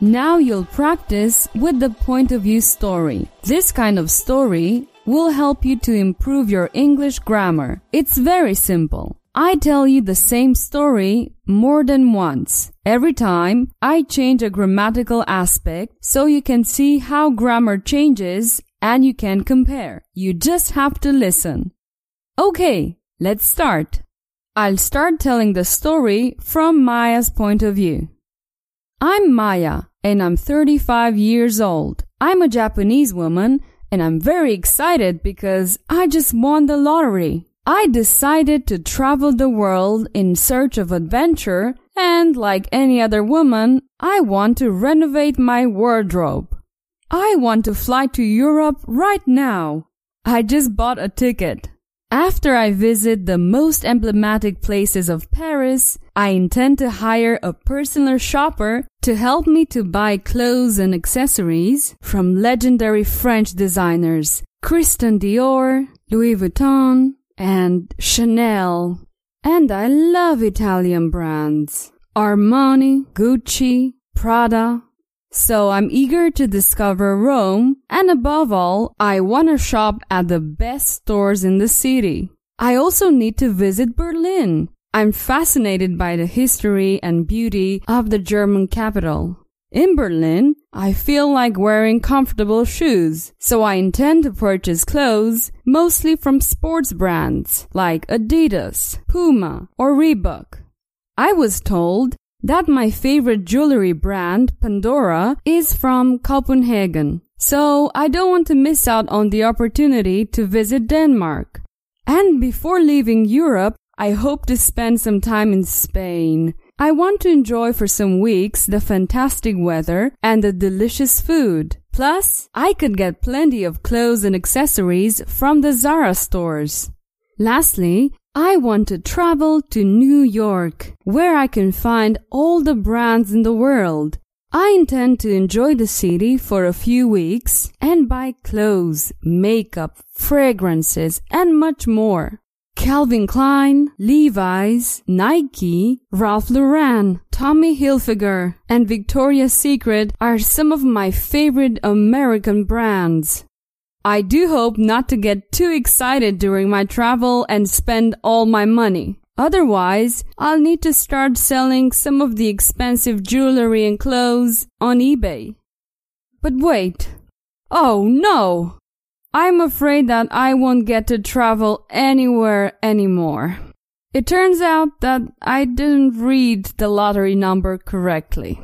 Now you'll practice with the point of view story. This kind of story will help you to improve your English grammar. It's very simple. I tell you the same story more than once. Every time I change a grammatical aspect so you can see how grammar changes and you can compare. You just have to listen. Okay, let's start. I'll start telling the story from Maya's point of view. I'm Maya and I'm 35 years old. I'm a Japanese woman and I'm very excited because I just won the lottery. I decided to travel the world in search of adventure and like any other woman, I want to renovate my wardrobe. I want to fly to Europe right now. I just bought a ticket. After I visit the most emblematic places of Paris, I intend to hire a personal shopper to help me to buy clothes and accessories from legendary French designers Christian Dior, Louis Vuitton, and Chanel. And I love Italian brands. Armani, Gucci, Prada, so I'm eager to discover Rome, and above all, I want to shop at the best stores in the city. I also need to visit Berlin. I'm fascinated by the history and beauty of the German capital. In Berlin, I feel like wearing comfortable shoes, so I intend to purchase clothes mostly from sports brands like Adidas, Puma, or Reebok. I was told that my favorite jewelry brand, Pandora, is from Copenhagen. So I don't want to miss out on the opportunity to visit Denmark. And before leaving Europe, I hope to spend some time in Spain. I want to enjoy for some weeks the fantastic weather and the delicious food. Plus, I could get plenty of clothes and accessories from the Zara stores. Lastly, I want to travel to New York, where I can find all the brands in the world. I intend to enjoy the city for a few weeks and buy clothes, makeup, fragrances, and much more. Calvin Klein, Levi's, Nike, Ralph Lauren, Tommy Hilfiger, and Victoria's Secret are some of my favorite American brands. I do hope not to get too excited during my travel and spend all my money. Otherwise, I'll need to start selling some of the expensive jewelry and clothes on eBay. But wait. Oh no! I'm afraid that I won't get to travel anywhere anymore. It turns out that I didn't read the lottery number correctly.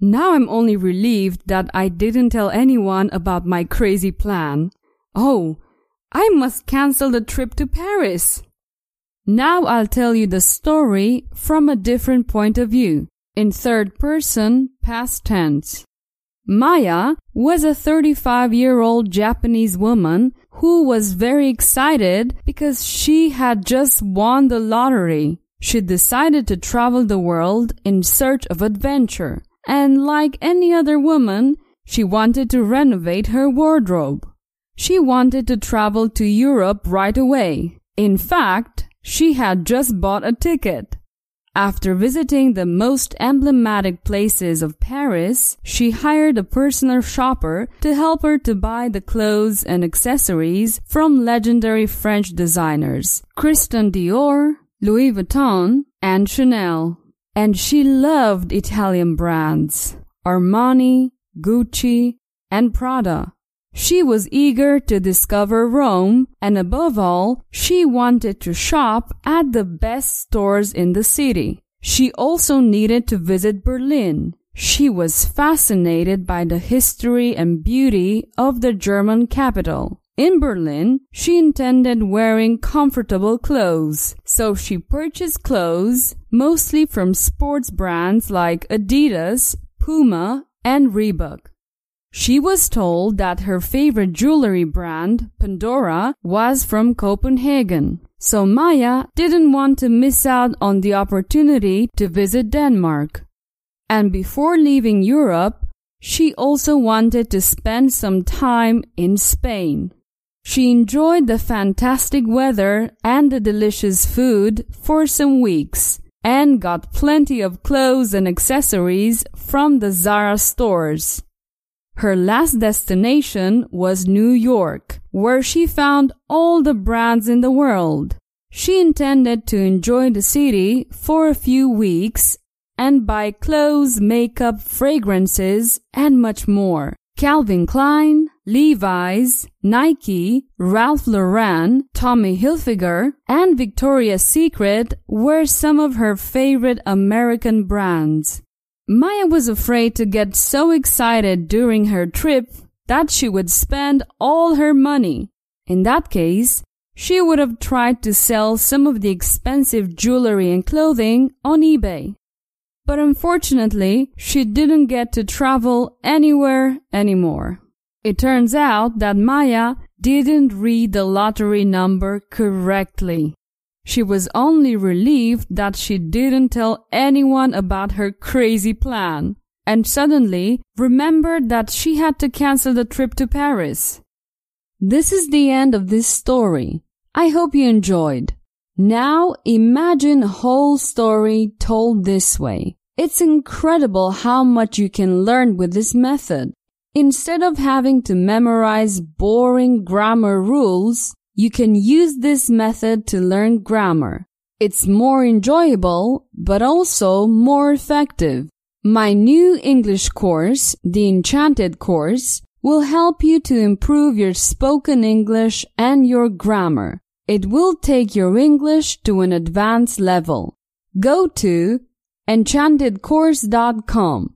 Now I'm only relieved that I didn't tell anyone about my crazy plan. Oh, I must cancel the trip to Paris. Now I'll tell you the story from a different point of view, in third person, past tense. Maya was a 35 year old Japanese woman who was very excited because she had just won the lottery. She decided to travel the world in search of adventure and like any other woman, she wanted to renovate her wardrobe. She wanted to travel to Europe right away. In fact, she had just bought a ticket. After visiting the most emblematic places of Paris, she hired a personal shopper to help her to buy the clothes and accessories from legendary French designers Christian Dior, Louis Vuitton, and Chanel and she loved Italian brands Armani, Gucci, and Prada. She was eager to discover Rome, and above all, she wanted to shop at the best stores in the city. She also needed to visit Berlin. She was fascinated by the history and beauty of the German capital. In Berlin, she intended wearing comfortable clothes, so she purchased clothes mostly from sports brands like Adidas, Puma, and Reebok. She was told that her favorite jewelry brand, Pandora, was from Copenhagen. So Maya didn't want to miss out on the opportunity to visit Denmark. And before leaving Europe, she also wanted to spend some time in Spain. She enjoyed the fantastic weather and the delicious food for some weeks. and got plenty of clothes and accessories from the Zara stores. Her last destination was New York, where she found all the brands in the world. She intended to enjoy the city for a few weeks and buy clothes, makeup, fragrances, and much more. Calvin Klein, Levi's, Nike, Ralph Lauren, Tommy Hilfiger, and Victoria's Secret were some of her favorite American brands. Maya was afraid to get so excited during her trip that she would spend all her money. In that case, she would have tried to sell some of the expensive jewelry and clothing on eBay. But unfortunately, she didn't get to travel anywhere anymore. It turns out that Maya didn't read the lottery number correctly. She was only relieved that she didn't tell anyone about her crazy plan, and suddenly remembered that she had to cancel the trip to Paris. This is the end of this story. I hope you enjoyed. Now imagine a whole story told this way. It's incredible how much you can learn with this method. Instead of having to memorize boring grammar rules, you can use this method to learn grammar. It's more enjoyable, but also more effective. My new English course, the Enchanted course, will help you to improve your spoken English and your grammar. It will take your English to an advanced level. Go to enchantedcourse.com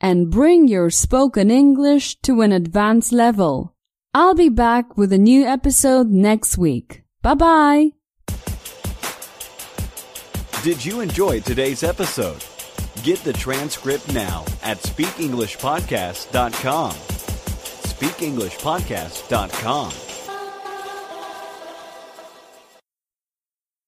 and bring your spoken English to an advanced level. I'll be back with a new episode next week. Bye bye. Did you enjoy today's episode? Get the transcript now at speakenglishpodcast.com. Speakenglishpodcast.com